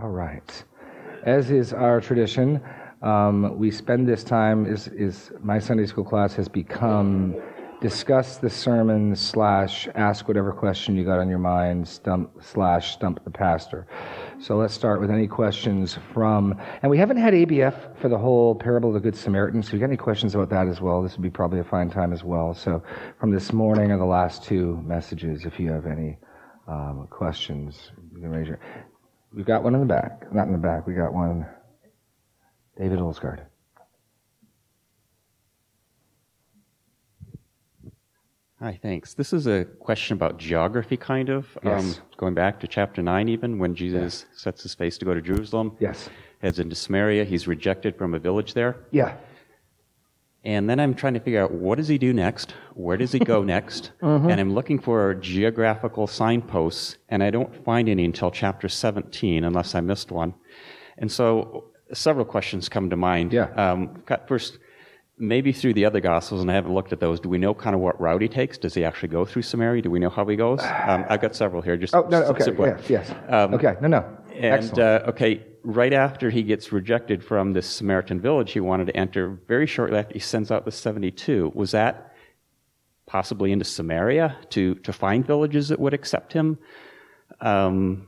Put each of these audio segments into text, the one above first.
All right. As is our tradition, um, we spend this time, is, is my Sunday school class has become discuss the sermon slash ask whatever question you got on your mind stump slash stump the pastor. So let's start with any questions from, and we haven't had ABF for the whole parable of the Good Samaritan. So if you got any questions about that as well, this would be probably a fine time as well. So from this morning or the last two messages, if you have any um, questions, you can raise your. We've got one in the back, not in the back. We got one. David Olsgaard. Hi, thanks. This is a question about geography, kind of. Yes. Um, going back to chapter 9, even, when Jesus sets his face to go to Jerusalem, Yes. heads into Samaria. He's rejected from a village there. Yeah. And then I'm trying to figure out what does he do next? Where does he go next? Mm-hmm. And I'm looking for geographical signposts, and I don't find any until chapter 17, unless I missed one. And so several questions come to mind. Yeah. Um, first, maybe through the other Gospels, and I haven't looked at those, do we know kind of what route he takes? Does he actually go through Samaria? Do we know how he goes? Um, I've got several here. Just Oh, no, okay. Yes, yes. Um, okay, no, no. and Excellent. uh, okay, right after he gets rejected from this Samaritan village he wanted to enter, very shortly after he sends out the 72. Was that possibly into Samaria to, to find villages that would accept him? Um,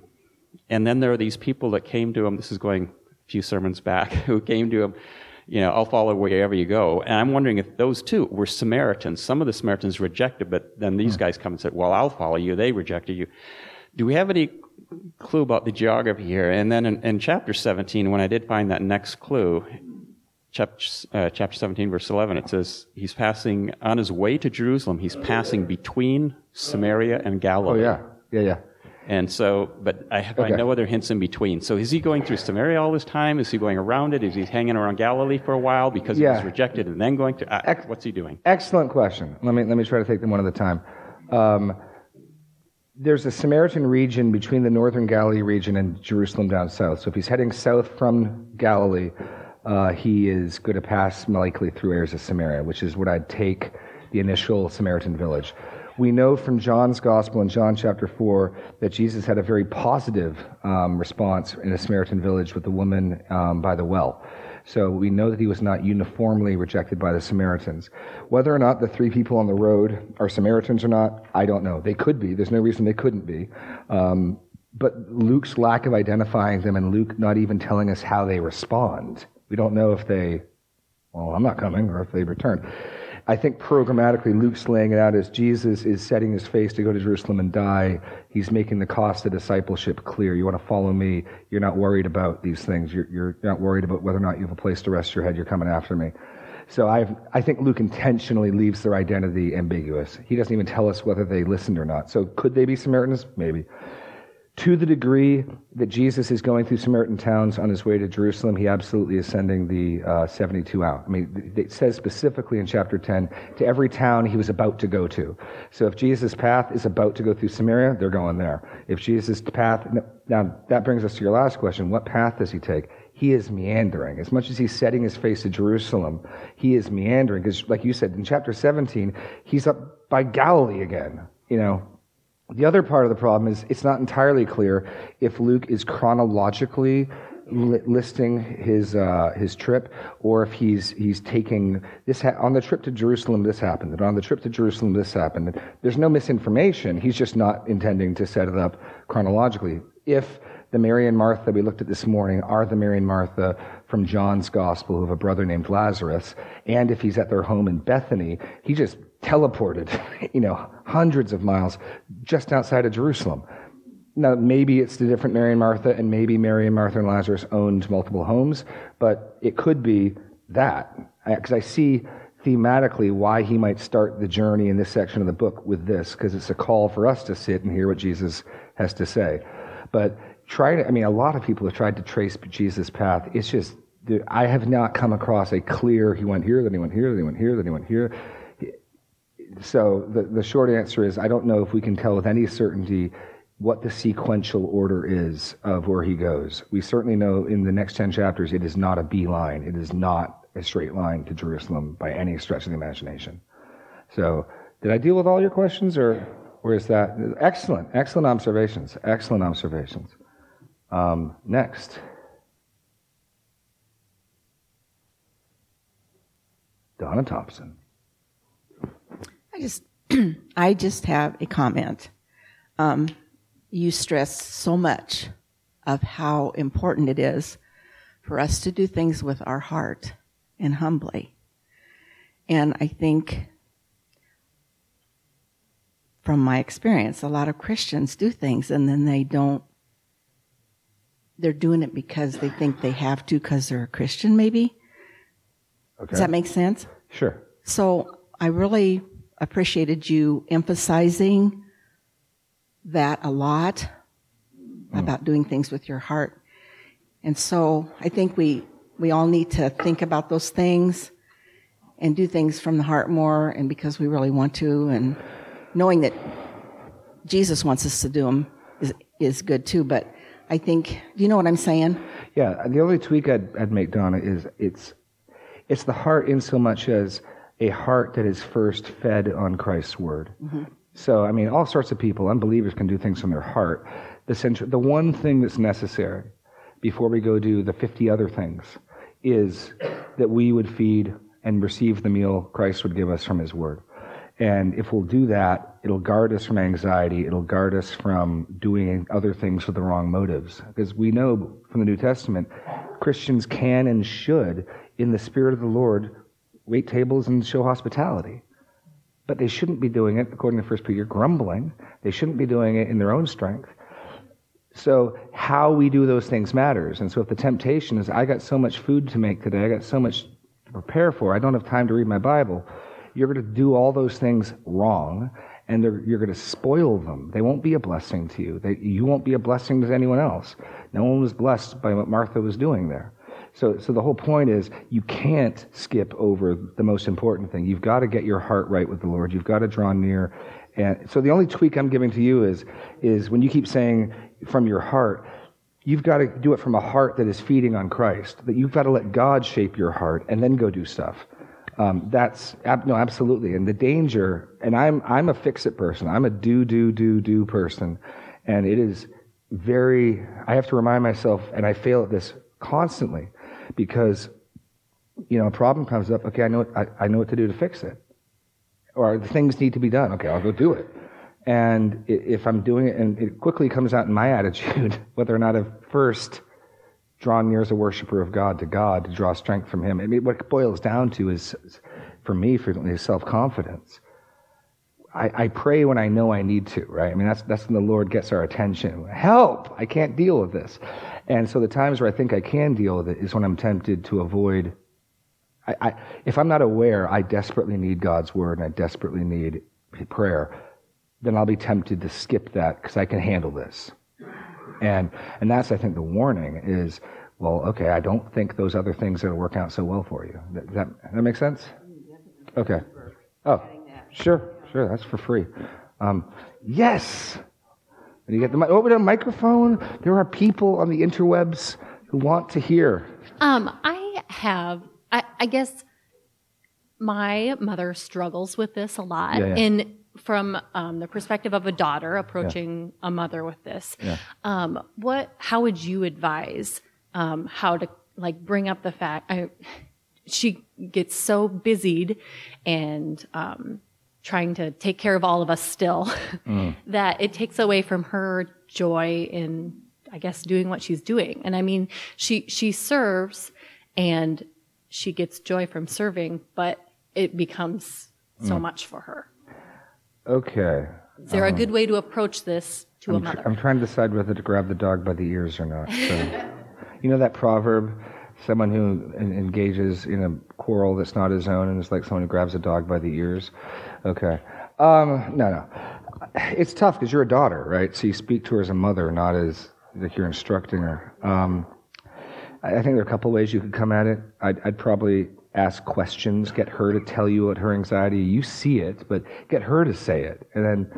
and then there are these people that came to him, this is going a few sermons back, who came to him, you know, I'll follow wherever you go. And I'm wondering if those two were Samaritans. Some of the Samaritans rejected, but then these guys come and said, well, I'll follow you. They rejected you. Do we have any clue about the geography here? And then in, in chapter 17, when I did find that next clue, chapter, uh, chapter 17, verse 11, it says, He's passing on his way to Jerusalem, he's passing between Samaria and Galilee. oh, yeah. Yeah, yeah. And so, but I find Okay. no other hints in between. So is he going through Samaria all this time? Is he going around it? Is he hanging around Galilee for a while because he was rejected and then going to. Uh, Ex- what's he doing? Excellent question. Let me, let me try to take them one at a time. Um, there's a Samaritan region between the northern Galilee region and Jerusalem down south. So if he's heading south from Galilee, uh, he is going to pass likely through areas of Samaria, which is what I'd take the initial Samaritan village. We know from John's Gospel in John chapter 4 that Jesus had a very positive um, response in a Samaritan village with the woman um, by the well. So we know that he was not uniformly rejected by the Samaritans. Whether or not the three people on the road are Samaritans or not, I don't know. They could be. There's no reason they couldn't be. Um, but Luke's lack of identifying them and Luke not even telling us how they respond. We don't know if they, well, I'm not coming, or if they return. I think programmatically, Luke's laying it out as Jesus is setting his face to go to Jerusalem and die. He's making the cost of discipleship clear. You want to follow me. You're not worried about these things. You're, you're not worried about whether or not you have a place to rest your head. You're coming after me. So I've, I think Luke intentionally leaves their identity ambiguous. He doesn't even tell us whether they listened or not. So could they be Samaritans? Maybe. To the degree that Jesus is going through Samaritan towns on his way to Jerusalem, he absolutely is sending the uh, 72 out. I mean, it says specifically in chapter 10 to every town he was about to go to. So if Jesus' path is about to go through Samaria, they're going there. If Jesus' path, now that brings us to your last question what path does he take? He is meandering. As much as he's setting his face to Jerusalem, he is meandering. Because, like you said, in chapter 17, he's up by Galilee again. You know, the other part of the problem is it's not entirely clear if Luke is chronologically li- listing his uh, his trip, or if he's he's taking this ha- on the trip to Jerusalem. This happened, and on the trip to Jerusalem, this happened. There's no misinformation. He's just not intending to set it up chronologically. If the Mary and Martha we looked at this morning are the Mary and Martha from John's Gospel who have a brother named Lazarus, and if he's at their home in Bethany, he just teleported, you know, hundreds of miles just outside of Jerusalem. Now, maybe it's the different Mary and Martha, and maybe Mary and Martha and Lazarus owned multiple homes, but it could be that. Because I see thematically why he might start the journey in this section of the book with this, because it's a call for us to sit and hear what Jesus has to say. But try to, I mean, a lot of people have tried to trace Jesus' path. It's just, I have not come across a clear, he went here, then he went here, then he went here, then he went here. So the, the short answer is I don't know if we can tell with any certainty what the sequential order is of where he goes. We certainly know in the next 10 chapters it is not a beeline. It is not a straight line to Jerusalem by any stretch of the imagination. So did I deal with all your questions or, or is that excellent, excellent observations, excellent observations. Um, next. Donna Thompson. I just, I just have a comment. Um, you stress so much of how important it is for us to do things with our heart and humbly. And I think from my experience, a lot of Christians do things and then they don't, they're doing it because they think they have to because they're a Christian, maybe. Okay. Does that make sense? Sure. So I really appreciated you emphasizing that a lot hmm. about doing things with your heart. And so I think we, we all need to think about those things and do things from the heart more and because we really want to and knowing that Jesus wants us to do them is, is good too. But I think, do you know what I'm saying? Yeah, the only tweak I'd, I'd make, Donna, is it's it's the heart in so much as a heart that is first fed on Christ's word. Mm-hmm. So, I mean, all sorts of people, unbelievers, can do things from their heart. The, central, the one thing that's necessary before we go do the 50 other things is that we would feed and receive the meal Christ would give us from his word. And if we'll do that, it'll guard us from anxiety. It'll guard us from doing other things with the wrong motives. Because we know from the New Testament, Christians can and should, in the Spirit of the Lord, wait tables and show hospitality. But they shouldn't be doing it, according to 1 Peter, grumbling. They shouldn't be doing it in their own strength. So how we do those things matters. And so if the temptation is, I got so much food to make today, I got so much to prepare for, I don't have time to read my Bible, you're going to do all those things wrong, and you're going to spoil them. They won't be a blessing to you. They, you won't be a blessing to anyone else. No one was blessed by what Martha was doing there. So, so the whole point is you can't skip over the most important thing. You've got to get your heart right with the Lord. You've got to draw near. And so the only tweak I'm giving to you is, is when you keep saying from your heart, you've got to do it from a heart that is feeding on Christ. That you've got to let God shape your heart and then go do stuff. Um, that's no, absolutely. And the danger, and I'm I'm a fix it person. I'm a do do do do person, and it is very. I have to remind myself, and I fail at this constantly, because you know a problem comes up. Okay, I know what, I, I know what to do to fix it, or things need to be done. Okay, I'll go do it. And if I'm doing it, and it quickly comes out in my attitude, whether or not I've first drawn near as a worshiper of God to God to draw strength from Him. I mean, what it boils down to is, for me, frequently, is self confidence. I, I, pray when I know I need to, right? I mean, that's, that's when the Lord gets our attention. Help! I can't deal with this. And so the times where I think I can deal with it is when I'm tempted to avoid. I, I, if I'm not aware I desperately need God's word and I desperately need prayer, then I'll be tempted to skip that because I can handle this. And, and that's, I think, the warning is, well, okay, I don't think those other things are going to work out so well for you. That, that make sense? Okay. Oh, sure, sure, that's for free. Um, yes! And you get the, over the microphone. There are people on the interwebs who want to hear. Um, I have, I, I guess my mother struggles with this a lot. Yeah, yeah. In from um, the perspective of a daughter approaching a mother with this, Yeah. um, what? How would you advise um, how to like bring up the fact? I, she gets so busied and um, trying to take care of all of us still mm. that it takes away from her joy in, I guess, doing what she's doing. And I mean, she she serves and she gets joy from serving, but it becomes so mm. much for her. Okay. Is there a um, good way to approach this to a I'm, tr- mother? I'm trying to decide whether to grab the dog by the ears or not. So, you know that proverb? Someone who engages in a quarrel that's not his own and is like someone who grabs a dog by the ears. Okay. Um, no, no. It's tough because you're a daughter, right? So you speak to her as a mother, not as like you're instructing her. Um, I think there are a couple ways you could come at it. I'd, I'd probably ask questions, get her to tell you what her anxiety. You see it, but get her to say it, and then,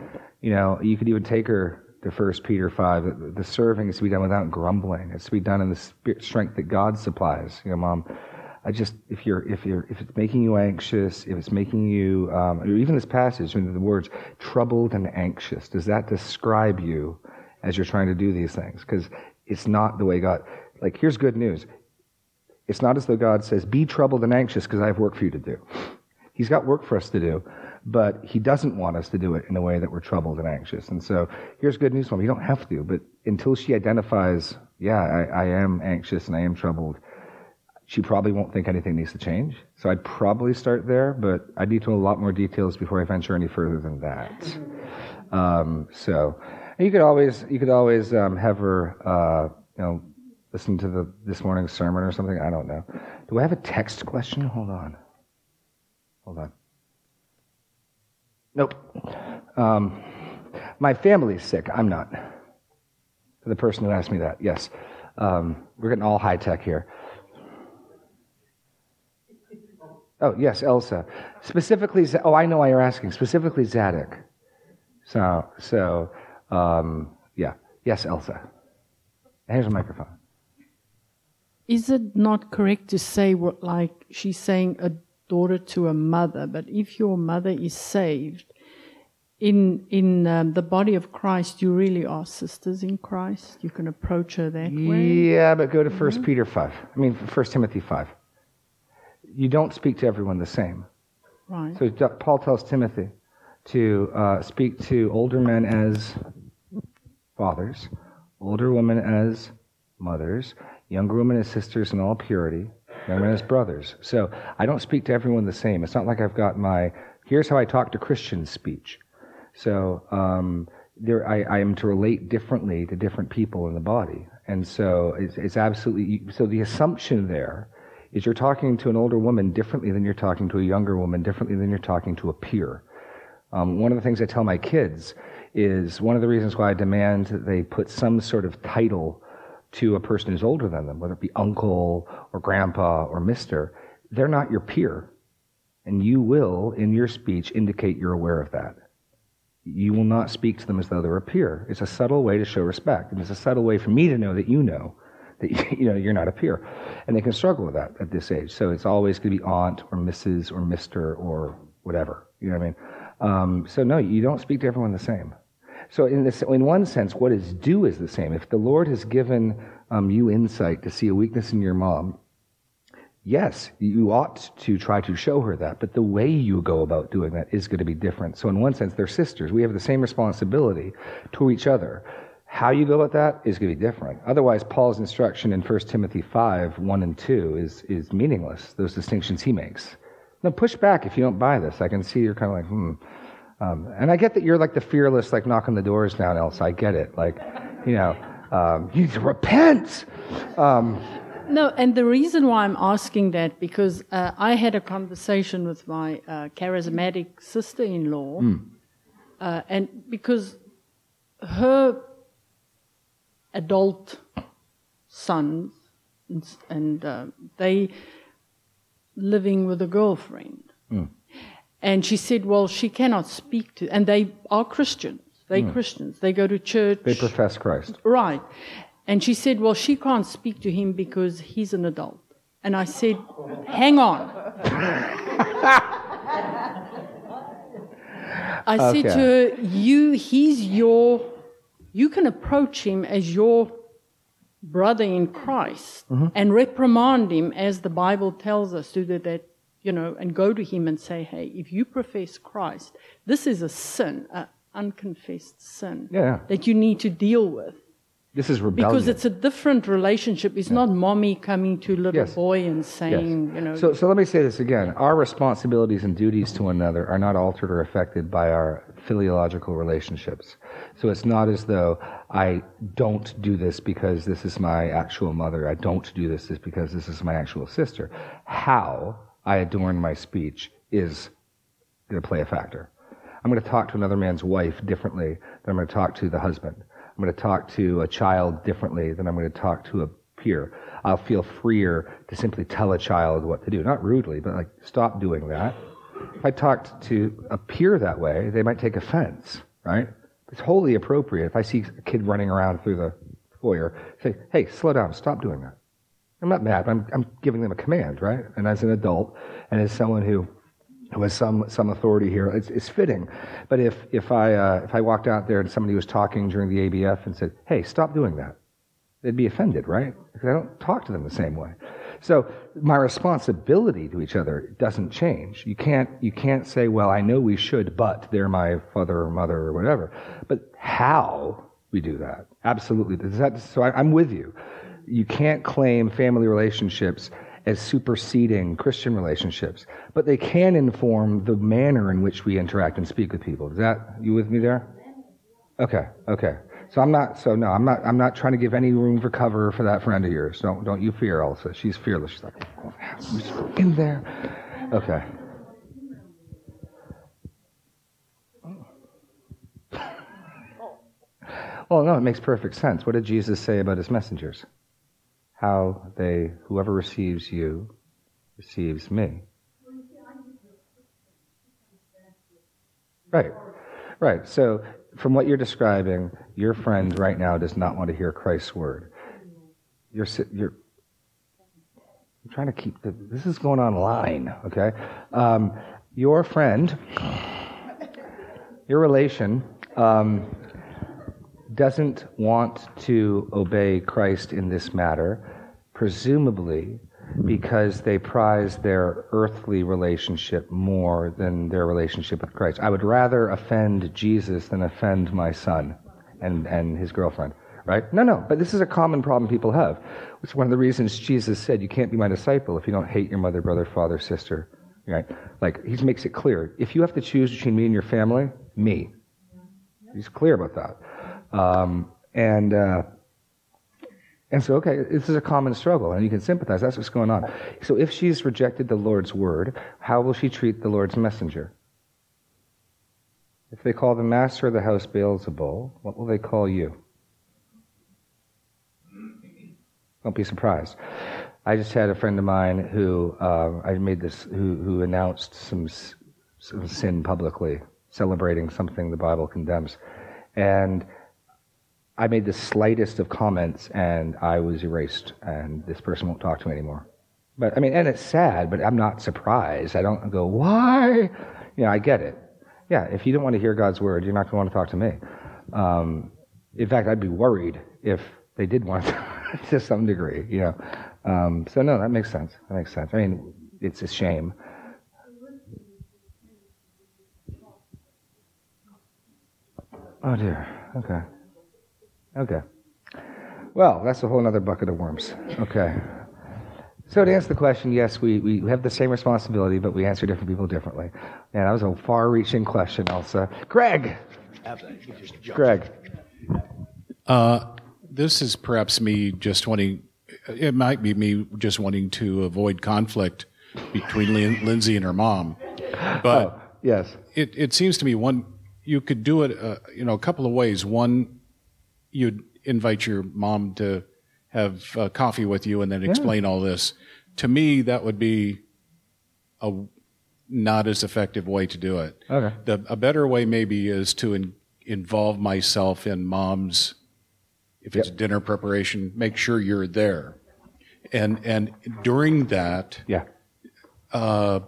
you know, you could even take her to First Peter five. The serving is to be done without grumbling. It's to be done in the spirit, strength that God supplies. You know, mom. I just if you're if you're if it's making you anxious, if it's making you, um, or even this passage, I mean, the words troubled and anxious. Does that describe you as you're trying to do these things? Because It's not the way God, like, here's good news. It's not as though God says, be troubled and anxious because I have work for you to do. He's got work for us to do, but He doesn't want us to do it in a way that we're troubled and anxious. And so here's good news for You don't have to, but until she identifies, yeah, I, I am anxious and I am troubled, she probably won't think anything needs to change. So I'd probably start there, but I need to know a lot more details before I venture any further than that. Um, so you could always you could always um, have her uh, you know listen to the this morning's sermon or something. I don't know. Do I have a text question? Hold on. Hold on. Nope. Um, my family's sick. I'm not. The person who asked me that. Yes. Um, we're getting all high tech here. Oh, yes, Elsa. Specifically, oh, I know why you're asking. Specifically, Zadok. So, so, um, yeah. Yes, Elsa. Here's a microphone. Is it not correct to say what, like she's saying a daughter to a mother, but if your mother is saved, in in um, the body of Christ, you really are sisters in Christ. You can approach her that way. Yeah, but go to 1st mm-hmm. Peter five. I mean, First Timothy five you don't speak to everyone the same. Right. So Paul tells Timothy to uh, speak to older men as fathers, older women as mothers, younger women as sisters in all purity, young men as brothers. So I don't speak to everyone the same. It's not like I've got my here's how I talk to Christians speech. So um, there, I, I, am to relate differently to different people in the body, and so it's, it's absolutely so. The assumption there is you're talking to an older woman differently than you're talking to a younger woman, differently than you're talking to a peer. Um, one of the things I tell my kids is one of the reasons why I demand that they put some sort of title to a person who's older than them, whether it be uncle or grandpa or mister, they're not your peer. And you will, in your speech, indicate you're aware of that. You will not speak to them as though they're a peer. It's a subtle way to show respect. And it's a subtle way for me to know that you know that you know you're not a peer, and they can struggle with that at this age. So it's always going to be aunt or Mrs. or Mister or whatever. You know what I mean? Um, so no, you don't speak to everyone the same. So in this, in one sense, what is due is the same. If the Lord has given um, you insight to see a weakness in your mom, yes, you ought to try to show her that, but the way you go about doing that is going to be different. So, in one sense, they're sisters. We have the same responsibility to each other. How you go about that is going to be different. Otherwise, Paul's instruction in 1 Timothy 5, 1 and 2 is, is meaningless, those distinctions he makes. Now, push back if you don't buy this. I can see you're kind of like, hmm. Um, and I get that you're like the fearless, like knocking the doors down, Elsa. I get it. Like, you know, um, you need to repent. Um, no, and the reason why I'm asking that because uh, I had a conversation with my uh, charismatic sister-in-law, mm. uh, and because her adult sons, and, and uh, they living with a girlfriend. Mm. And she said, well, she cannot speak to, and they are Christians. They mm. Christians. They go to church. They profess Christ. Right. And she said, well, she can't speak to him because he's an adult. And I said, hang on. I okay. said to her, you, he's your you can approach him as your brother in Christ mm-hmm. and reprimand him as the Bible tells us to do that, you know, and go to him and say, hey, if you profess Christ, this is a sin, an unconfessed sin yeah. that you need to deal with. This is rebellion. Because it's a different relationship. It's yeah. not mommy coming to little yes. boy and saying, yes. you know. So, so let me say this again. Our responsibilities and duties to one another are not altered or affected by our philological relationships. So it's not as though I don't do this because this is my actual mother. I don't do this because this is my actual sister. How I adorn my speech is going to play a factor. I'm going to talk to another man's wife differently than I'm going to talk to the husband. I'm going to talk to a child differently than I'm going to talk to a peer. I'll feel freer to simply tell a child what to do. Not rudely, but like, stop doing that. If I talked to a peer that way, they might take offense, right? It's wholly appropriate. If I see a kid running around through the foyer, say, hey, slow down, stop doing that. I'm not mad, I'm, I'm giving them a command, right? And as an adult, and as someone who has some, some authority here. It's, it's fitting. But if, if, I, uh, if I walked out there and somebody was talking during the ABF and said, hey, stop doing that, They'd be offended, right? Because I don't talk to them the same way. So my responsibility to each other doesn't change. You can't, you can't say, well, I know we should, but they're my father or mother or whatever. But how we do that? Absolutely. That, so I, I'm with you. You can't claim family relationships as superseding Christian relationships, but they can inform the manner in which we interact and speak with people. Is that you with me there? Okay, okay. So I'm not. So no, I'm not. I'm not trying to give any room for cover for that friend of yours. Don't don't you fear, Elsa. She's fearless. She's like, oh, in there. Okay. Well, no, it makes perfect sense. What did Jesus say about his messengers? How they, whoever receives you, receives me. Right, right. So from what you're describing, your friend right now does not want to hear Christ's word. You're, you're, I'm trying to keep the, this is going online, okay? Um, your friend, your relation, um, doesn't want to obey Christ in this matter, presumably because they prize their earthly relationship more than their relationship with Christ. I would rather offend Jesus than offend my son and, and his girlfriend, right? No, no, but this is a common problem people have. It's one of the reasons Jesus said, You can't be my disciple if you don't hate your mother, brother, father, sister, right? Like, he makes it clear. If you have to choose between me and your family, me. He's clear about that. Um, and, uh, and so, okay, this is a common struggle, and you can sympathize. That's what's going on. So, if she's rejected the Lord's word, how will she treat the Lord's messenger? If they call the master of the house Beelzebul, what will they call you? Don't be surprised. I just had a friend of mine who uh, I made this who, who announced some, some sin publicly, celebrating something the Bible condemns, and I made the slightest of comments and I was erased, and this person won't talk to me anymore. But I mean, and it's sad, but I'm not surprised. I don't go, why? You know, I get it. Yeah, if you don't want to hear God's word, you're not going to want to talk to me. Um, in fact, I'd be worried if they did want to, to some degree, you know. Um, so no, that makes sense. That makes sense. I mean, it's a shame. Oh dear. Okay. Okay. Well, that's a whole other bucket of worms. Okay. So to answer the question, yes, we, we have the same responsibility, but we answer different people differently. And that was a far-reaching question, Elsa. Greg. Greg. Uh, this is perhaps me just wanting. It might be me just wanting to avoid conflict between Lin- Lindsay and her mom. But oh, yes, it, it seems to me one you could do it, uh, you know, a couple of ways. One, you'd invite your mom to have uh, coffee with you and then explain yeah. all this. To me, that would be a not as effective way to do it. Okay. The, a better way maybe is to in, involve myself in mom's, if it's yep. dinner preparation, make sure you're there, and and during that, yeah. Uh,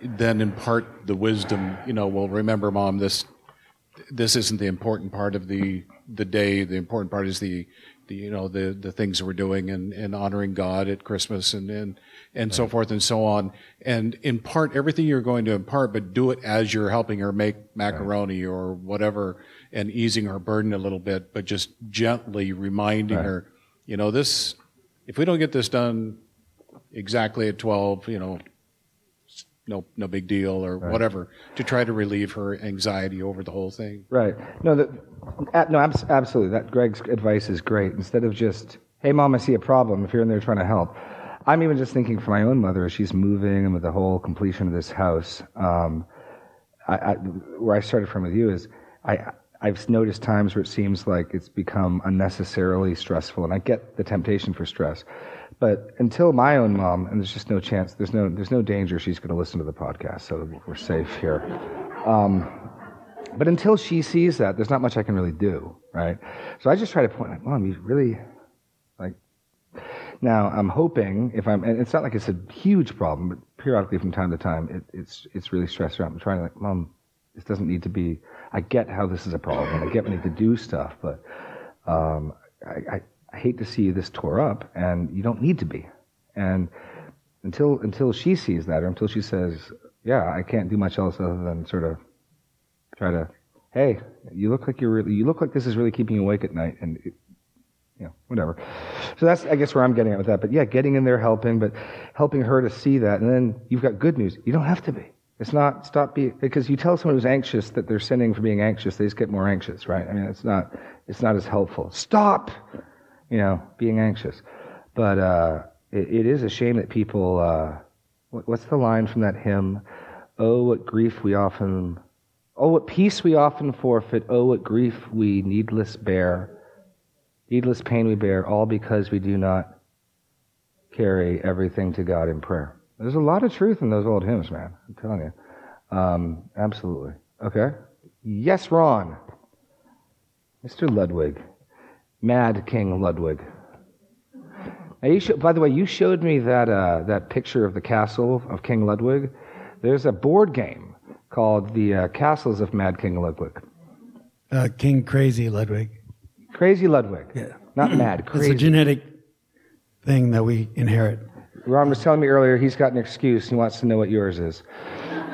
then impart the wisdom. You know, well, remember, mom, this this isn't the important part of the the day. The important part is the, the you know the the things we're doing and, and honoring God at Christmas and and and right. so forth and so on. And impart everything you're going to impart, but do it as you're helping her make macaroni right. or whatever, and easing her burden a little bit, but just gently reminding right. her, you know, this. If we don't get this done exactly at twelve, you know, no no big deal or right. whatever to try to relieve her anxiety over the whole thing. Right. No, that, no, absolutely. That Greg's advice is great. Instead of just, "Hey, mom, I see a problem," if you're in there trying to help, I'm even just thinking for my own mother as she's moving and with the whole completion of this house. Um, I, I, where I started from with you is I. I've noticed times where it seems like it's become unnecessarily stressful, and I get the temptation for stress. But until my own mom, and there's just no chance, there's no, there's no danger she's going to listen to the podcast, so we're safe here. Um, but until she sees that, there's not much I can really do, right? So I just try to point, like, Mom, you really, like, now I'm hoping if I'm, and it's not like it's a huge problem, but periodically from time to time, it, it's it's really stressful. Out i'm trying to like, Mom, this doesn't need to be. I get how this is a problem, I get we need to do stuff, but um, I, I I hate to see this tore up, and you don't need to be. And until until she sees that, or until she says, "Yeah, I can't do much else other than sort of try to, hey, you look like you're really, you look like this is really keeping you awake at night," and it, you know, whatever. So that's, I guess, where I'm getting at with that. But yeah, getting in there, helping, but helping her to see that, and then you've got good news. You don't have to be. It's not stop being because you tell someone who's anxious that they're sinning for being anxious, they just get more anxious, right? I mean, it's not it's not as helpful. Stop, you know, being anxious. But uh, it, it is a shame that people. Uh, what, what's the line from that hymn? Oh, what grief we often. Oh, what peace we often forfeit. Oh, what grief we needless bear. Needless pain we bear, all because we do not carry everything to God in prayer. There's a lot of truth in those old hymns, man. I'm telling you. Um, absolutely. Okay. Yes, Ron. Mr. Ludwig. Mad King Ludwig. Now you show, by the way, you showed me that, uh, that picture of the castle of King Ludwig. There's a board game called the uh, Castles of Mad King Ludwig. Uh, King Crazy Ludwig. Crazy Ludwig. Yeah. Not mad, crazy. It's a genetic thing that we inherit. Ron was telling me earlier he's got an excuse. He wants to know what yours is.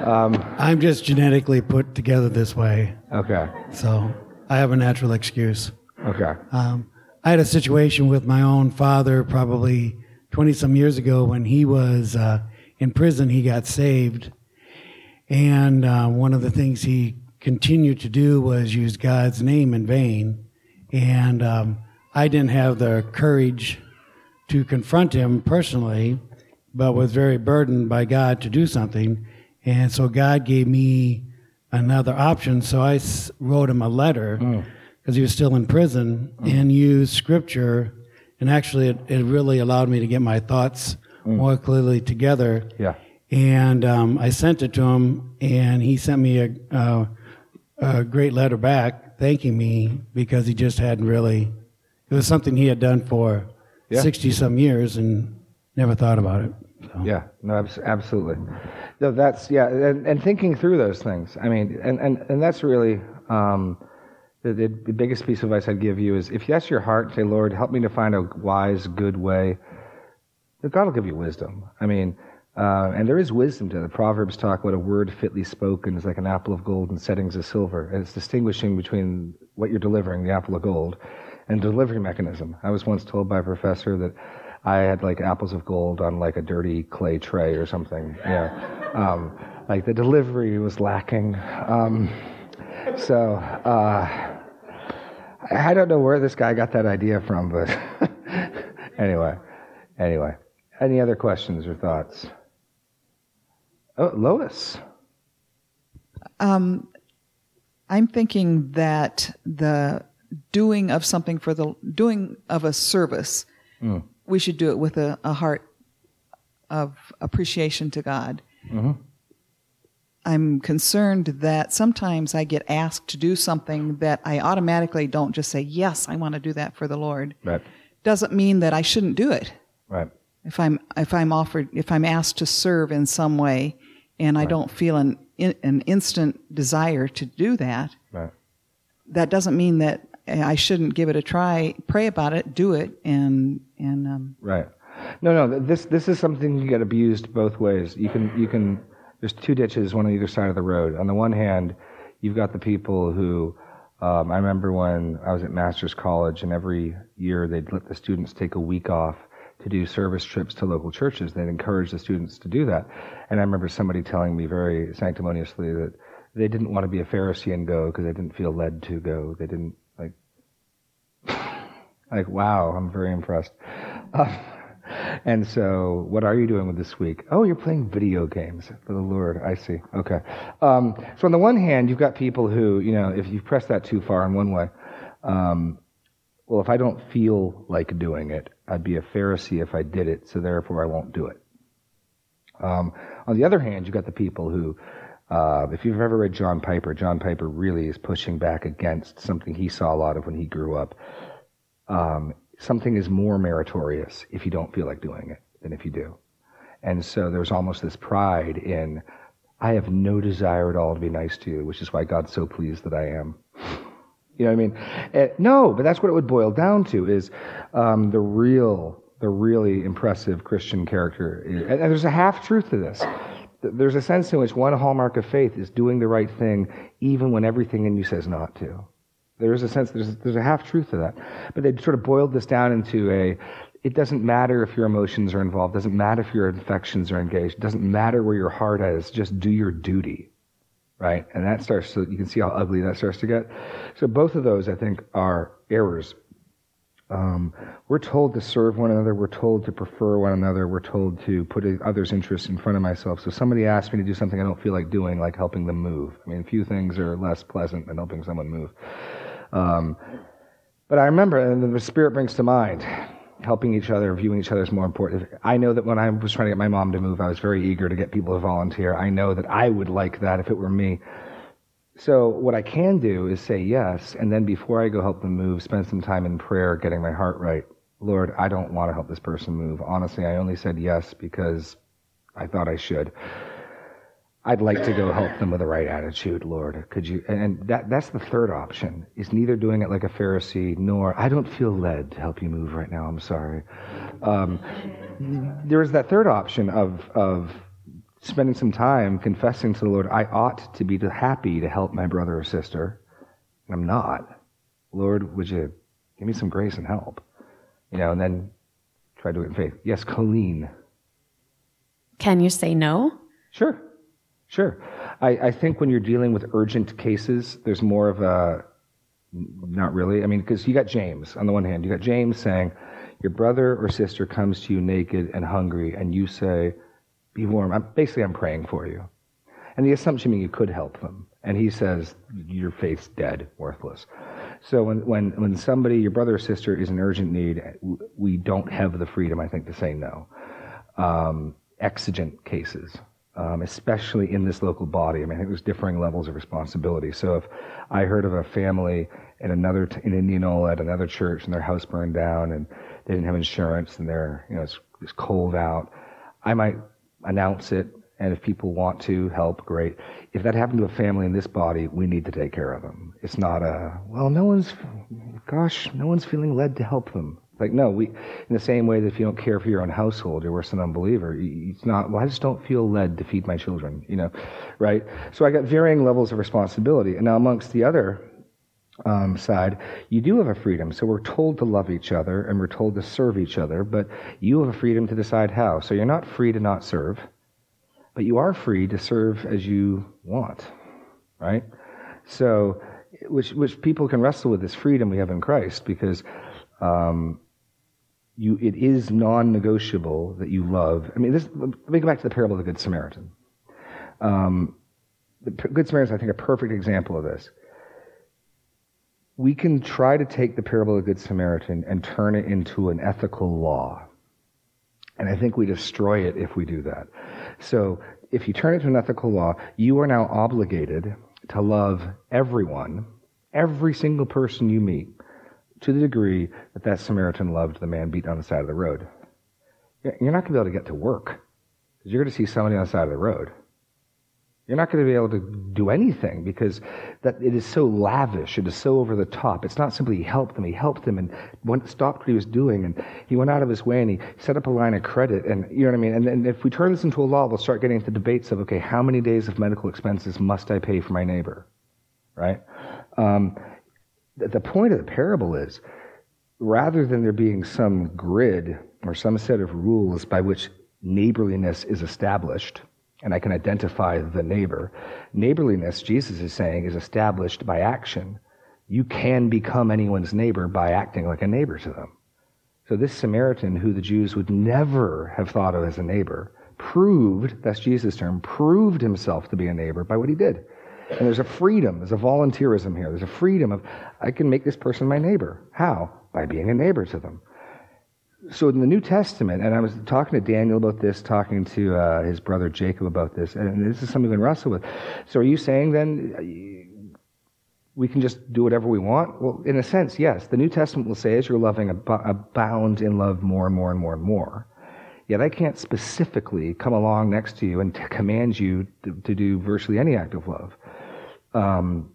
Um, I'm just genetically put together this way, okay. so I have a natural excuse. Okay. Um, I had a situation with my own father probably 20 some years ago when he was uh, in prison. He got saved. And uh, one of the things he continued to do was use God's name in vain. And um, I didn't have the courage to confront him personally, but was very burdened by God to do something. And so God gave me another option. So I wrote him a letter because he was still in prison and used scripture. And actually, it, it really allowed me to get my thoughts more clearly together. Yeah. And um, I sent it to him, and he sent me a, uh, a great letter back thanking me because he just hadn't really. It was something he had done for Yeah. sixty some years and never thought about it. So. Yeah, no, abs- absolutely. No, that's yeah, and, and thinking through those things. I mean, and and, and that's really um, the, the biggest piece of advice I'd give you is if that's your heart, say, Lord, help me to find a wise, good way. God will give you wisdom. I mean, uh, and there is wisdom to it. The Proverbs talk about a word fitly spoken is like an apple of gold and settings of silver. And it's distinguishing between what you're delivering, the apple of gold, and delivery mechanism. I was once told by a professor that I had like apples of gold on like a dirty clay tray or something. Yeah. Um, like the delivery was lacking. Um, so, uh, I don't know where this guy got that idea from, but anyway, anyway. Any other questions or thoughts? Oh, Lois. Um, I'm thinking that the doing of something for the doing of a service, we should do it with a, a heart of appreciation to God. I'm concerned that sometimes I get asked to do something that I automatically don't just say, yes, I want to do that for the Lord. Right. Doesn't mean that I shouldn't do it. Right. If I'm, if I'm offered, if I'm asked to serve in some way and I don't feel an, an instant desire to do that, Right. that doesn't mean that I shouldn't give it a try. Pray about it, do it, and and um, Right. No, no. This this is something you get abused both ways. You can you can. There's two ditches, one on either side of the road. On the one hand, you've got the people who. Um, I remember when I was at Masters College, and every year they'd let the students take a week off to do service trips to local churches. They'd encourage the students to do that. And I remember somebody telling me very sanctimoniously that they didn't want to be a Pharisee and go because they didn't feel led to go. They didn't like like, wow, I'm very impressed. Uh, and so, what are you doing with this week? Oh, you're playing video games for the Lord. I see. Okay. Um, so, on the one hand, you've got people who, you know, if you press that too far in one way, um, well, if I don't feel like doing it, I'd be a Pharisee if I did it, so therefore I won't do it. Um, on the other hand, you've got the people who, uh, if you've ever read John Piper, John Piper really is pushing back against something he saw a lot of when he grew up. Um, something is more meritorious if you don't feel like doing it than if you do. And so there's almost this pride in, I have no desire at all to be nice to you, which is why God's so pleased that I am. You know what I mean? Uh, no, but that's what it would boil down to is um, the real, the really impressive Christian character. And, and there's a half truth to this. There's a sense in which one hallmark of faith is doing the right thing even when everything in you says not to. There is a sense, there's, there's a half truth to that. But they sort of boiled this down into a, it doesn't matter if your emotions are involved, it doesn't matter if your affections are engaged, it doesn't matter where your heart is, just do your duty. Right? And that starts to, you can see how ugly that starts to get. So both of those, I think, are errors. Um, we're told to serve one another. We're told to prefer one another. We're told to put others' interests in front of myself. So somebody asks me to do something I don't feel like doing, like helping them move. I mean, a few things are less pleasant than helping someone move. Um, but I remember, and the Spirit brings to mind, helping each other, viewing each other as more important. I know that when I was trying to get my mom to move, I was very eager to get people to volunteer. I know that I would like that if it were me. So what I can do is say yes, and then before I go help them move, spend some time in prayer, getting my heart right. Lord, I don't want to help this person move. Honestly, I only said yes because I thought I should. I'd like to go help them with the right attitude, Lord. Could you? And that, that's the third option, is neither doing it like a Pharisee, nor I don't feel led to help you move right now, I'm sorry. Um, there is that third option of, of spending some time confessing to the Lord, I ought to be happy to help my brother or sister, and I'm not. Lord, would you give me some grace and help? You know, and then try to do it in faith. Yes, Colleen. Can you say no? Sure. Sure. I, I think when you're dealing with urgent cases, there's more of a, not really. I mean, because you got James on the one hand, you got James saying, your brother or sister comes to you naked and hungry, and you say, be warm. I'm, basically, I'm praying for you. And the assumption being you could help them. And he says, your faith's dead, worthless. So when, when, when somebody, your brother or sister, is in urgent need, we don't have the freedom, I think, to say no. Um, exigent cases um, especially in this local body. I mean, I think there's differing levels of responsibility. So if I heard of a family in another t- in Indianola at another church and their house burned down and they didn't have insurance and they're you know it's, it's cold out, I might announce it. And if people want to help, great. If that happened to a family in this body, we need to take care of them. It's not a well, no one's, gosh, no one's feeling led to help them. Like, no, we, in the same way that if you don't care for your own household, you're worse than an unbeliever. It's not, well, I just don't feel led to feed my children, you know, right? So I got varying levels of responsibility. And now amongst the other um, side, you do have a freedom. So we're told to love each other and we're told to serve each other, but you have a freedom to decide how. So you're not free to not serve, but you are free to serve as you want, right? So, which, which people can wrestle with this freedom we have in Christ because um, you, it is non-negotiable that you love. I mean, this, let me go back to the parable of the Good Samaritan. Um, the Good Samaritan is, I think, a perfect example of this. We can try to take the parable of the Good Samaritan and turn it into an ethical law. And I think we destroy it if we do that. So, if you turn it to an ethical law, you are now obligated to love everyone, every single person you meet, to the degree that that Samaritan loved the man beaten on the side of the road. You're not going to be able to get to work because you're going to see somebody on the side of the road. You're not going to be able to do anything because that it is so lavish. It is so over the top. It's not simply he helped them. He helped them and went, stopped what he was doing and he went out of his way and he set up a line of credit. And you know what I mean? And, if we turn this into a law, we'll start getting into debates of, okay, how many days of medical expenses must I pay for my neighbor? Right? Um, the point of the parable is rather than there being some grid or some set of rules by which neighborliness is established, and I can identify the neighbor, neighborliness, Jesus is saying, is established by action. You can become anyone's neighbor by acting like a neighbor to them. So this Samaritan, who the Jews would never have thought of as a neighbor, proved, that's Jesus' term, proved himself to be a neighbor by what he did. And there's a freedom, there's a volunteerism here. There's a freedom of, I can make this person my neighbor. How? By being a neighbor to them. So in the New Testament, and I was talking to Daniel about this, talking to uh, his brother Jacob about this, and this is something we can wrestle with. So are you saying then we can just do whatever we want? Well, in a sense, yes. The New Testament will say, as you're loving, ab- abound in love more and more and more and more. Yet I can't specifically come along next to you and t- command you to, to do virtually any act of love. Um,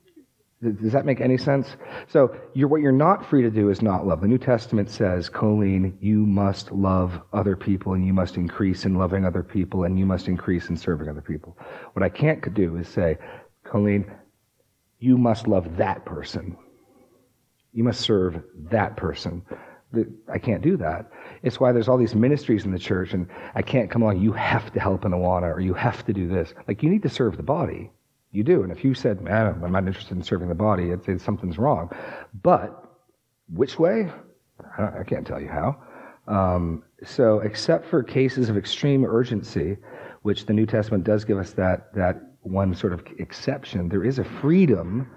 Does that make any sense? So you're, what you're not free to do is not love. The New Testament says, Colleen, you must love other people and you must increase in loving other people and you must increase in serving other people. What I can't do is say, Colleen, you must love that person. You must serve that person. I can't do that. It's why there's all these ministries in the church and I can't come along, you have to help in Awana or you have to do this. Like you need to serve the body. You do. And if you said, man, I'm not interested in serving the body, I'd say something's wrong. But which way? I, can't tell you how. Um, so, except for cases of extreme urgency, which the New Testament does give us that, that one sort of exception, there is a freedom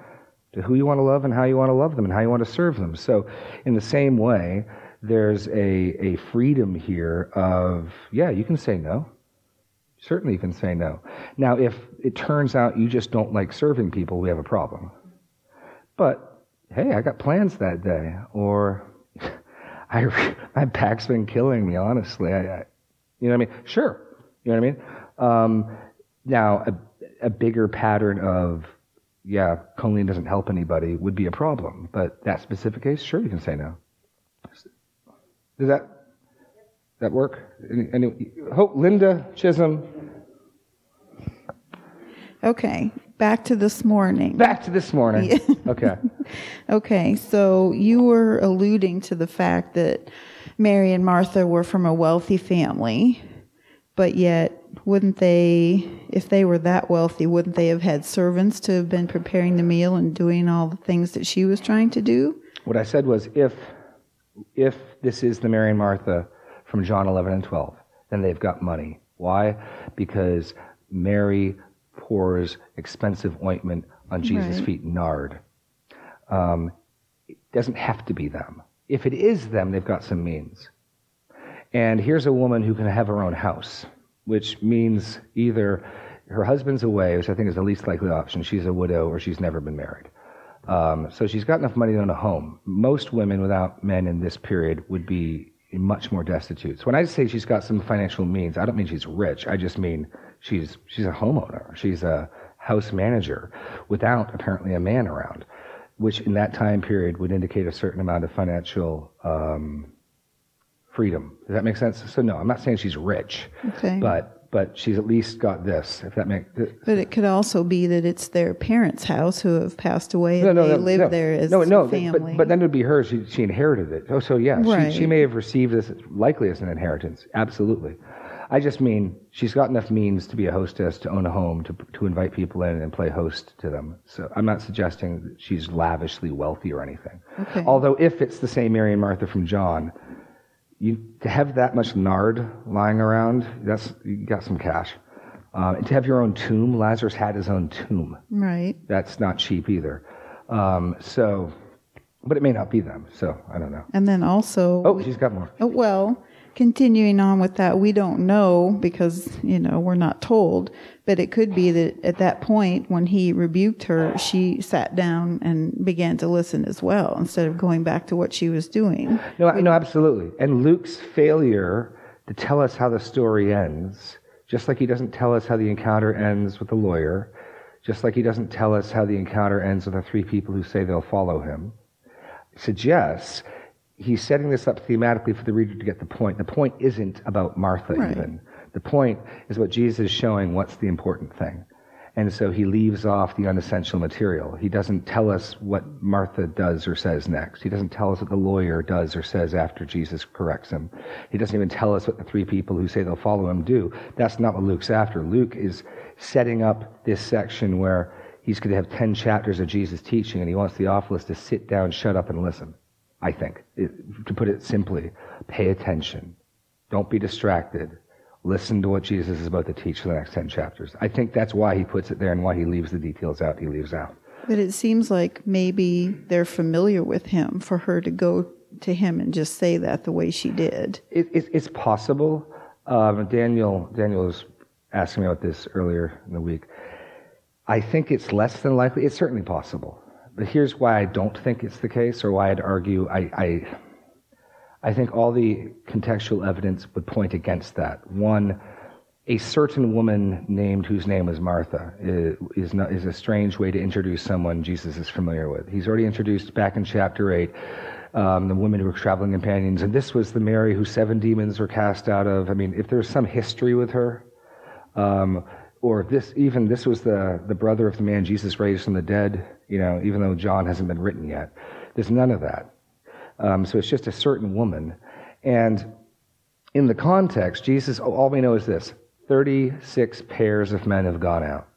to who you want to love and how you want to love them and how you want to serve them. So, in the same way, there's a, a freedom here of, yeah, you can say no certainly can say no. Now, if it turns out you just don't like serving people, we have a problem. But hey, I got plans that day, or I, my back's been killing me. Honestly, I, I, you know what I mean? Sure, you know what I mean. Um, now, a, a bigger pattern of yeah, Colleen doesn't help anybody would be a problem. But that specific case, sure, you can say no. Does that that work? Any, any, Hope, Linda Chisholm. Okay, back to this morning. Back to this morning. okay. okay, so you were alluding to the fact that Mary and Martha were from a wealthy family, but yet, wouldn't they, if they were that wealthy, wouldn't they have had servants to have been preparing the meal and doing all the things that she was trying to do? What I said was if if this is the Mary and Martha from John 11 and 12. Then they've got money. Why? Because Mary pours expensive ointment on Jesus' right. feet, nard. Um, it doesn't have to be them. If it is them, they've got some means. And here's a woman who can have her own house, which means either her husband's away, which I think is the least likely option. She's a widow or she's never been married. Um, so she's got enough money to own a home. Most women without men in this period would be much more destitute. So when I say she's got some financial means, I don't mean she's rich. I just mean she's she's a homeowner. She's a house manager without apparently a man around, which in that time period would indicate a certain amount of financial um, freedom. Does that make sense? So no, I'm not saying she's rich, okay. but but she's at least got this. If that makes. But it could also be that it's their parents' house who have passed away. No, no, they no, live no, there as no, no, family. But, but then it would be hers. She, she inherited it. Oh, so yeah, right. she, she may have received this likely as an inheritance. Absolutely. I just mean she's got enough means to be a hostess, to own a home, to to invite people in and play host to them. So I'm not suggesting that she's lavishly wealthy or anything. Okay. Although if it's the same Mary and Martha from John you to have that much nard lying around, that's you got some cash. Uh, and to have your own tomb, Lazarus had his own tomb. Right. That's not cheap either. Um, so, but it may not be them. So I don't know. And then also. Oh, she's got more. Oh, well, continuing on with that, we don't know because, you know, we're not told, but it could be that at that point when he rebuked her, she sat down and began to listen as well instead of going back to what she was doing. No, no, absolutely. And Luke's failure to tell us how the story ends, just like he doesn't tell us how the encounter ends with the lawyer, just like he doesn't tell us how the encounter ends with the three people who say they'll follow him, suggests he's setting this up thematically for the reader to get the point. The point isn't about Martha right. even. The point is what Jesus is showing what's the important thing. And so he leaves off the unessential material. He doesn't tell us what Martha does or says next. He doesn't tell us what the lawyer does or says after Jesus corrects him. He doesn't even tell us what the three people who say they'll follow him do. That's not what Luke's after. Luke is setting up this section where he's going to have 10 chapters of Jesus teaching and he wants the Theophilus to sit down, shut up, and listen. I think. It, to put it simply, pay attention. Don't be distracted. Listen to what Jesus is about to teach for the next 10 chapters. I think that's why he puts it there and why he leaves the details out he leaves out. But it seems like maybe they're familiar with him for her to go to him and just say that the way she did. It, it, it's possible. Um, Daniel, Daniel was asking me about this earlier in the week. I think it's less than likely. It's certainly possible. Here's why I don't think it's the case, or why I'd argue I, I, I think all the contextual evidence would point against that. One, a certain woman named whose name was Martha is, not, is a strange way to introduce someone Jesus is familiar with. He's already introduced back in chapter 8 um, the women who were traveling companions, and this was the Mary who seven demons were cast out of. I mean, if there's some history with her, um, or this even this was the, the brother of the man Jesus raised from the dead, you know, even though John hasn't been written yet, there's none of that. Um, so it's just a certain woman. And in the context, Jesus, all we know is this 36 pairs of men have gone out.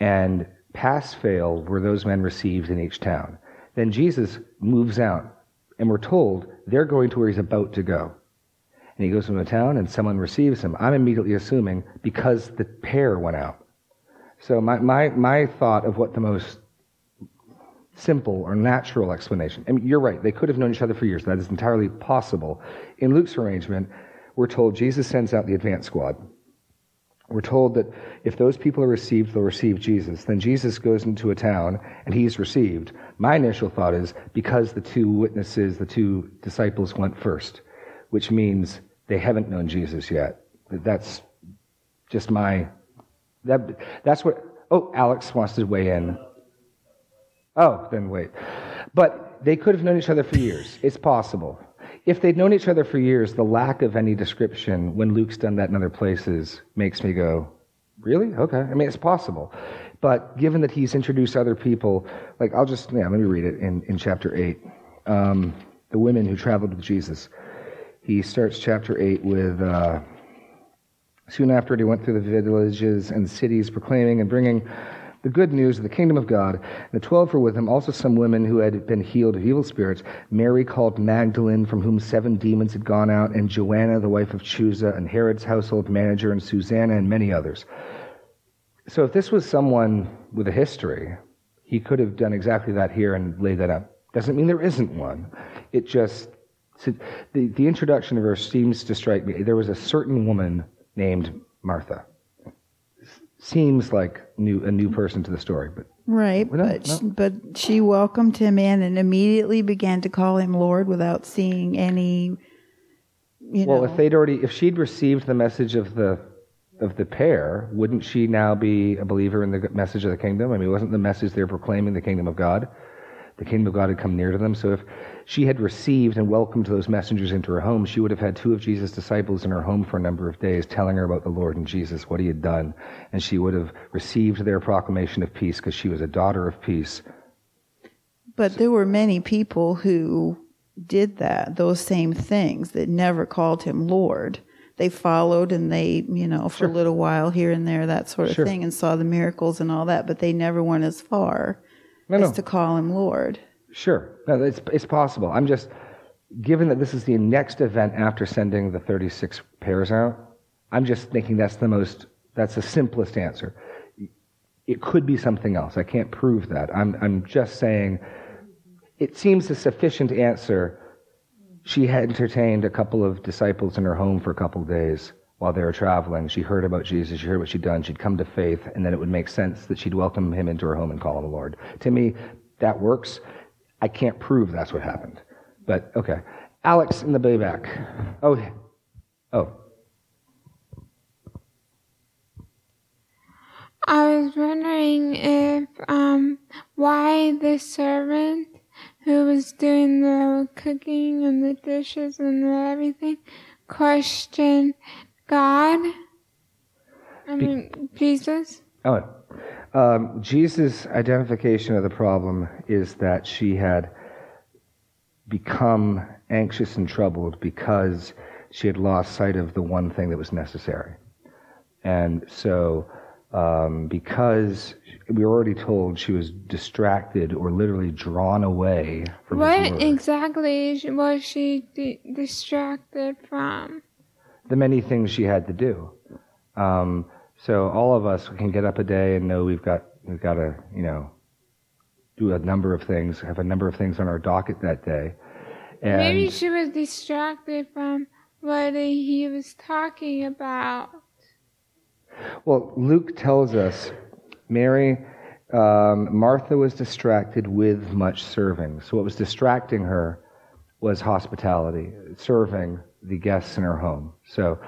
And pass fail were those men received in each town. Then Jesus moves out, and we're told they're going to where he's about to go. And he goes to a town, and someone receives him. I'm immediately assuming because the pair went out. So my, my, my thought of what the most simple or natural explanation, I mean, you're right, they could have known each other for years. That is entirely possible. In Luke's arrangement, we're told Jesus sends out the advance squad. We're told that if those people are received, they'll receive Jesus. Then Jesus goes into a town and he's received. My initial thought is because the two witnesses, the two disciples went first, which means they haven't known Jesus yet. That's just my, that, that's what, oh, Alex wants to weigh in. Oh, then wait. But they could have known each other for years. It's possible if they'd known each other for years, the lack of any description when Luke's done that in other places makes me go, really? Okay. I mean, it's possible. But given that he's introduced other people, like, I'll just, yeah, let me read it in, in chapter 8. Um, the women who traveled with Jesus. He starts chapter 8 with, uh, soon after he went through the villages and cities proclaiming and bringing the good news of the kingdom of God. And the twelve were with him, also some women who had been healed of evil spirits. Mary called Magdalene, from whom seven demons had gone out, and Joanna, the wife of Chuza, and Herod's household manager, and Susanna, and many others. So if this was someone with a history, he could have done exactly that here and laid that out. Doesn't mean there isn't one. It just, the, the introduction of her seems to strike me. There was a certain woman named Martha seems like new a new person to the story, but right. But no. she, but she welcomed him in and immediately began to call him Lord without seeing any. You well, know. if they'd already, if she'd received the message of the of the pair, wouldn't she now be a believer in the message of the kingdom? I mean, wasn't the message they're proclaiming the kingdom of God? The kingdom of God had come near to them. So if she had received and welcomed those messengers into her home, she would have had two of Jesus' disciples in her home for a number of days, telling her about the Lord and Jesus, what he had done. And she would have received their proclamation of peace because she was a daughter of peace. But there were many people who did that, those same things, that never called him Lord. They followed and they, you know, for sure. a little while here and there, that sort of sure. thing, and saw the miracles and all that, but they never went as far no, as no. to call him Lord. Sure. No, it's, it's possible. I'm just, given that this is the next event after sending the 36 pairs out, I'm just thinking that's the most, that's the simplest answer. It could be something else. I can't prove that. I'm, I'm just saying it seems a sufficient answer. She had entertained a couple of disciples in her home for a couple of days while they were traveling. She heard about Jesus. She heard what she'd done. She'd come to faith, and then it would make sense that she'd welcome him into her home and call him Lord. To me, that works. I can't prove that's what happened. But okay. Alex in the bayback. Oh, oh. I was wondering if um, why the servant who was doing the cooking and the dishes and everything questioned God. I mean Be- Jesus. Oh, um, Jesus' identification of the problem is that she had become anxious and troubled because she had lost sight of the one thing that was necessary. And so, um, because we were already told she was distracted or literally drawn away from what exactly was she di- distracted from? The many things she had to do. Um, so all of us can get up a day and know we've got we've got to you know do a number of things, have a number of things on our docket that day. And Maybe she was distracted from what he was talking about. Well, Luke tells us Mary, um, Martha was distracted with much serving. So what was distracting her was hospitality, serving the guests in her home. So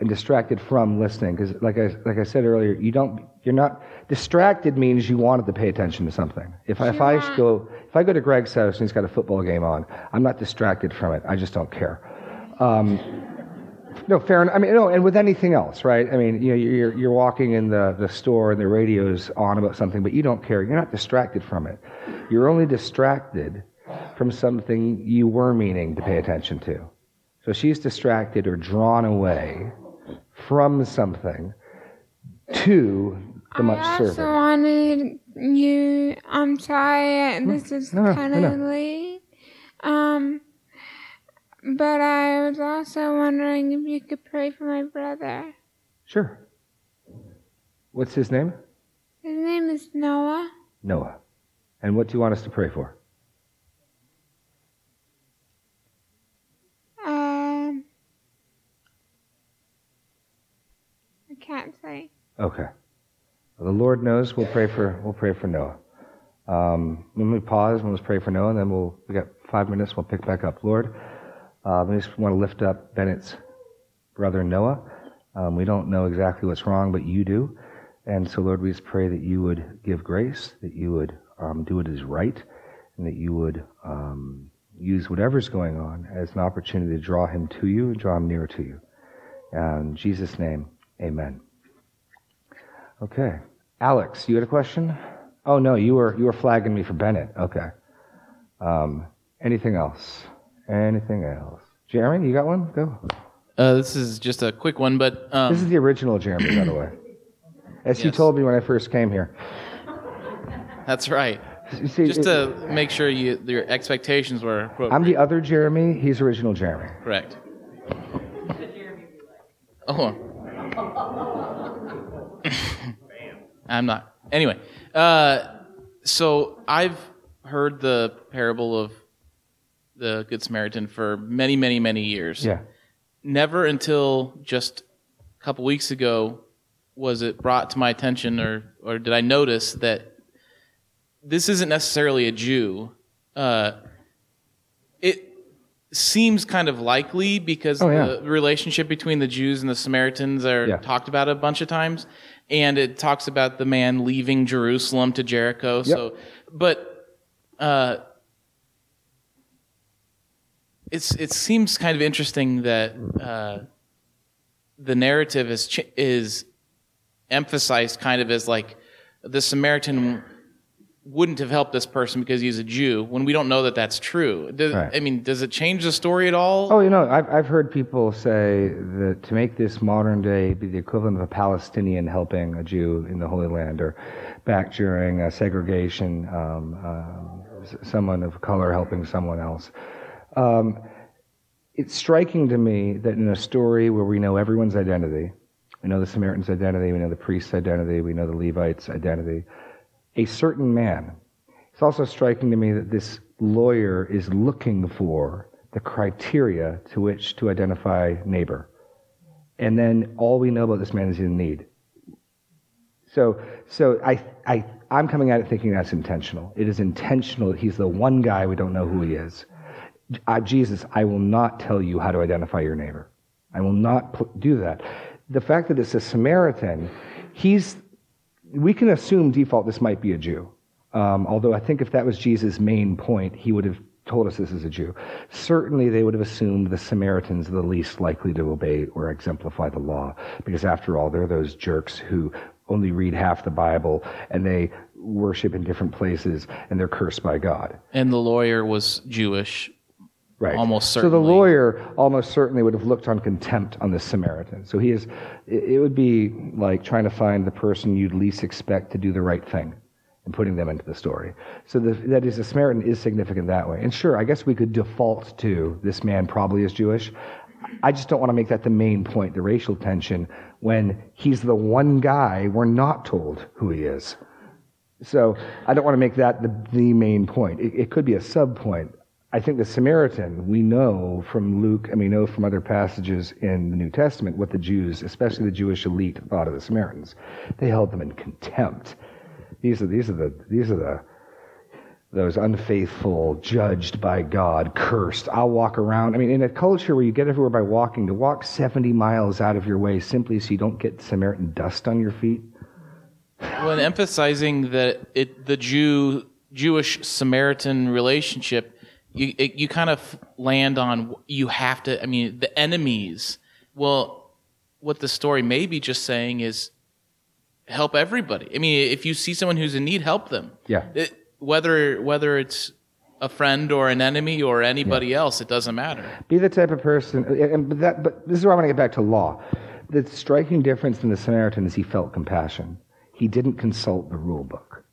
and distracted from listening. Because, like I, like I said earlier, you don't, you're not, distracted means you wanted to pay attention to something. If I, if I go, if I go to Greg's house and he's got a football game on, I'm not distracted from it. I just don't care. Um, no, fair enough. I mean, no, and with anything else, right? I mean, you know, you're, you're walking in the, the store and the radio's on about something, but you don't care. You're not distracted from it. You're only distracted from something you were meaning to pay attention to. So she's distracted or drawn away from something to the much service. I also servant. wanted you. I'm sorry, this is No, no, kind of no. late. Um, but I was also wondering if you could pray for my brother. Sure. What's his name? His name is Noah. Noah. And what do you want us to pray for? Can't say. Okay. Well, the Lord knows. We'll pray for we'll pray for Noah. Um, when we pause, we'll just pray for Noah, and then we'll we got five minutes. We'll pick back up. Lord, um, I just want to lift up Bennett's brother Noah. Um, we don't know exactly what's wrong, but you do. And so, Lord, we just pray that you would give grace, that you would um, do what is right, and that you would um, use whatever's going on as an opportunity to draw him to you and draw him nearer to you. In Jesus' name, amen. Okay. Alex, you had a question? Oh no, you were you were flagging me for Bennett. Okay. Um, anything else? Anything else? Jeremy, you got one? Go. Uh, this is just a quick one, but um, this is the original Jeremy, by the way. As you Yes. told me when I first came here. that's right. You see, Just it- to make sure you, your expectations were appropriate. I'm the other Jeremy. He's original Jeremy. Correct. Oh. I'm not. Anyway, uh, so I've heard the parable of the Good Samaritan for many, many, many years. Yeah. Never until just a couple weeks ago was it brought to my attention, or or did I notice that this isn't necessarily a Jew. Uh, it seems kind of likely because Oh, yeah. the relationship between the Jews and the Samaritans are Yeah. talked about a bunch of times, and it talks about the man leaving Jerusalem to Jericho. So, but uh, it's it seems kind of interesting that uh, the narrative is ch- is emphasized kind of as like the Samaritan wouldn't have helped this person because he's a Jew when we don't know that that's true. Does, Right. I mean, does it change the story at all? Oh, you know, I've, I've heard people say that to make this modern day be the equivalent of a Palestinian helping a Jew in the Holy Land, or back during uh, segregation, um, uh, someone of color helping someone else. Um, it's striking to me that in a story where we know everyone's identity, we know the Samaritan's identity, we know the priest's identity, we know the Levite's identity, a certain man. It's also striking to me that this lawyer is looking for the criteria to which to identify neighbor. And then all we know about this man is in need. So, so I, I, I'm coming at it thinking that's intentional. It is intentional he's the one guy we don't know who he is. I, Jesus, I will not tell you how to identify your neighbor. I will not do that. The fact that it's a Samaritan, he's, we can assume default this might be a Jew. Um, although I think if that was Jesus' main point, he would have told us this is a Jew. Certainly they would have assumed the Samaritans are the least likely to obey or exemplify the law, because after all, they're those jerks who only read half the Bible and they worship in different places and they're cursed by God. And the lawyer was Jewish. Right. Almost So the lawyer almost certainly would have looked on contempt on the Samaritan. So he is, it it would be like trying to find the person you'd least expect to do the right thing and putting them into the story. So the, that is, the Samaritan is significant that way. And sure, I guess we could default to this man probably is Jewish. I just don't want to make that the main point, the racial tension, when he's the one guy we're not told who he is. So I don't want to make that the, the main point. It, it could be a sub point. I think the Samaritan, we know from Luke and we know from other passages in the New Testament what the Jews, especially the Jewish elite, thought of the Samaritans. They held them in contempt. These are, these are the, these are the, those unfaithful, judged by God, cursed. I'll walk around. I mean, in a culture where you get everywhere by walking, to walk 70 miles out of your way simply so you don't get Samaritan dust on your feet. When emphasizing that it, the Jew Jewish Samaritan relationship, you it, you kind of land on you have to. I mean, the enemies. Well, what the story may be just saying is help everybody. I mean, if you see someone who's in need, help them. Yeah. It, whether whether it's a friend or an enemy or anybody yeah. else, it doesn't matter. Be the type of person, and but that, but this is where I want to get back to law. The striking difference in the Samaritan is he felt compassion. He didn't consult the rule book.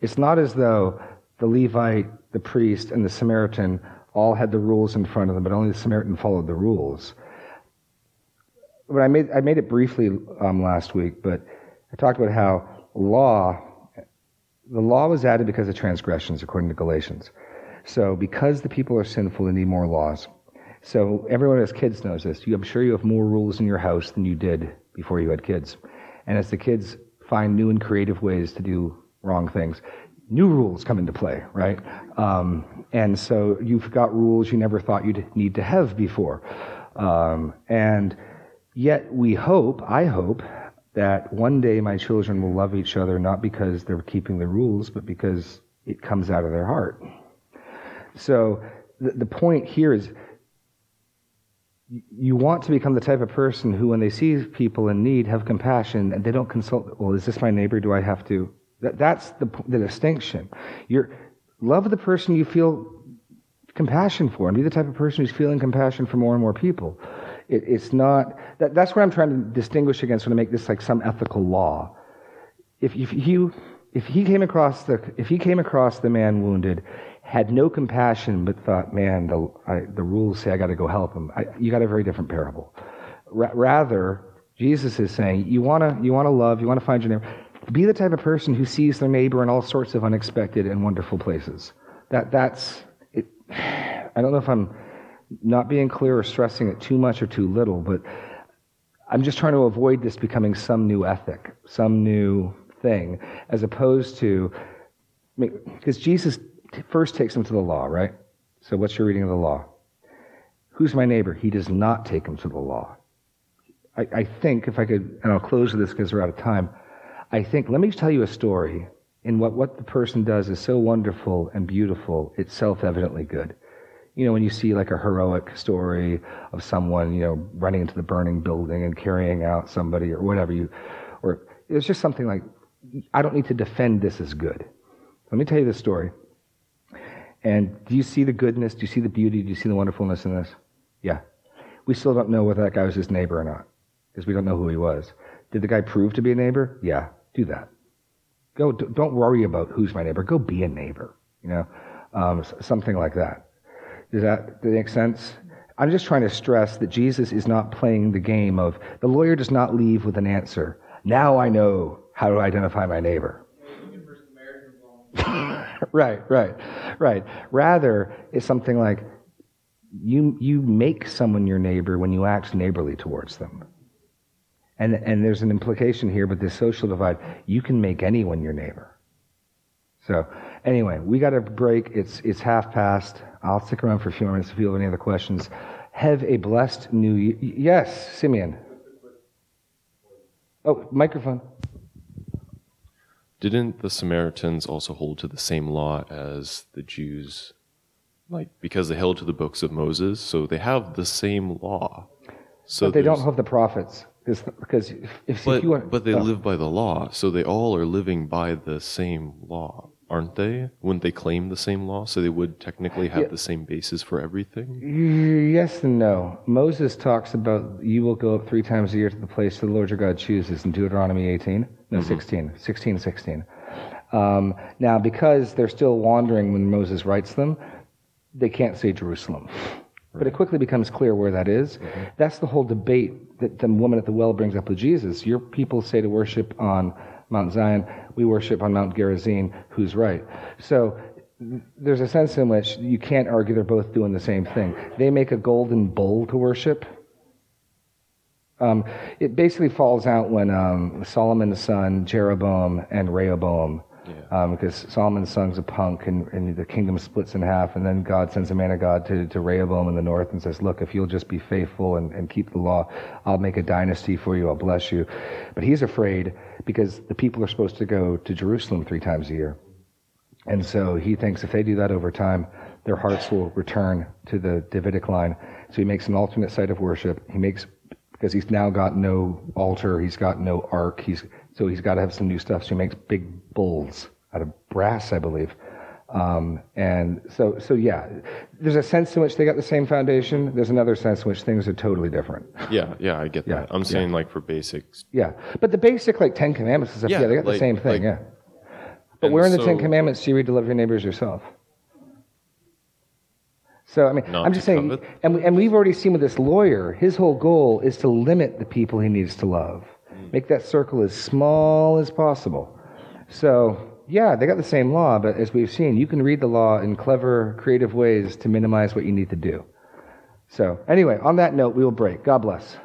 It's not as though the Levite, the priest, and the Samaritan all had the rules in front of them, but only the Samaritan followed the rules. But I made I made it briefly um, last week, but I talked about how law, the law was added because of transgressions, according to Galatians. So because the people are sinful, they need more laws. So everyone as kids knows this. You, I'm sure you have more rules in your house than you did before you had kids. And as the kids find new and creative ways to do wrong things, new rules come into play, right? Um, and so you've got rules you never thought you'd need to have before. Um, and yet we hope, I hope, that one day my children will love each other not because they're keeping the rules, but because it comes out of their heart. So the, the point here is you want to become the type of person who, when they see people in need, have compassion and they don't consult, well, is this my neighbor? Do I have to? That, that's the, the distinction. You're, love the person you feel compassion for and be the type of person who's feeling compassion for more and more people. It, it's not, that, that's what I'm trying to distinguish against when I make this like some ethical law. If, if you, if he came across the, if he came across the man wounded, had no compassion, but thought, man, the, I, the rules say I got to go help him. I, you got a very different parable. Rather, Jesus is saying, you want to, you want to love, you want to find your neighbor. Be the type of person who sees their neighbor in all sorts of unexpected and wonderful places. That, that's, it, I don't know if I'm not being clear or stressing it too much or too little, but I'm just trying to avoid this becoming some new ethic, some new thing, as opposed to, because Jesus first takes them to the law, right? So what's your reading of the law? Who's my neighbor? He does not take them to the law. I, I think, if I could, and I'll close with this because we're out of time. I think, let me tell you a story in what, what the person does is so wonderful and beautiful, it's self evidently good you know, when you see like a heroic story of someone, you know, running into the burning building and carrying out somebody or whatever you, or it's just something like, I don't need to defend this as good. Let me tell you this story. And do you see the goodness? Do you see the beauty? Do you see the wonderfulness in this? Yeah. We still don't know whether that guy was his neighbor or not because we don't know who he was. Did the guy prove to be a neighbor? Yeah. Do that. Go. Don't worry about who's my neighbor. Go be a neighbor. You know, um, something like that. Does that, does that make sense? I'm just trying to stress that Jesus is not playing the game of the lawyer does not leave with an answer. Now I know how to identify my neighbor. right, right, right. Rather, it's something like you you make someone your neighbor when you act neighborly towards them. And and there's an implication here, but this social divide, you can make anyone your neighbor. So anyway, we got a break. It's it's half past. I'll stick around for a few more minutes if you have any other questions. Have a blessed new year. Yes, Simeon. Oh, microphone. Didn't the Samaritans also hold to the same law as the Jews? Like, because they held to the books of Moses, so they have the same law. So but they don't have the prophets. Because if, but, you but they oh. live by the law, so they all are living by the same law aren't they? Wouldn't they claim the same law? So they would technically have yeah. the same basis for everything? Yes and no. Moses talks about you will go up three times a year to the place the Lord your God chooses in Deuteronomy 18. No, mm-hmm. 16. 16, 16. Um, now, because they're still wandering when Moses writes them, they can't say Jerusalem. But it quickly becomes clear where that is. Mm-hmm. That's the whole debate that the woman at the well brings up with Jesus. Your people say to worship on Mount Zion. We worship on Mount Gerizim. Who's right? So there's a sense in which you can't argue they're both doing the same thing. They make a golden bull to worship. Um, it basically falls out when um, Solomon's son, Jeroboam, and Rehoboam Um, because Solomon's son's a punk and, and the kingdom splits in half, and then God sends a man of God to, to Rehoboam in the north and says, Look, if you'll just be faithful and, and keep the law, I'll make a dynasty for you, I'll bless you. But he's afraid because the people are supposed to go to Jerusalem three times a year. And so he thinks if they do that over time, their hearts will return to the Davidic line. So he makes an alternate site of worship. He makes because he's now got no altar, he's got no ark, he's so he's got to have some new stuff. So he makes big bulls out of brass, I believe. Um, and so, so yeah, there's a sense in which they got the same foundation. There's another sense in which things are totally different. Yeah, yeah, I get Yeah, that. I'm saying like for basics. Yeah, but the basic like Ten Commandments and stuff, yeah, Yeah, they got the same thing. like- yeah, but where in the so- Ten Commandments do you read to love your neighbors yourself? So I mean, I'm just saying, and we, and we've already seen with this lawyer, his whole goal is to limit the people he needs to love. Mm. make that circle as small as possible. So yeah, they got the same law, but as we've seen, you can read the law in clever, creative ways to minimize what you need to do. So anyway, on that note, we will break. God bless.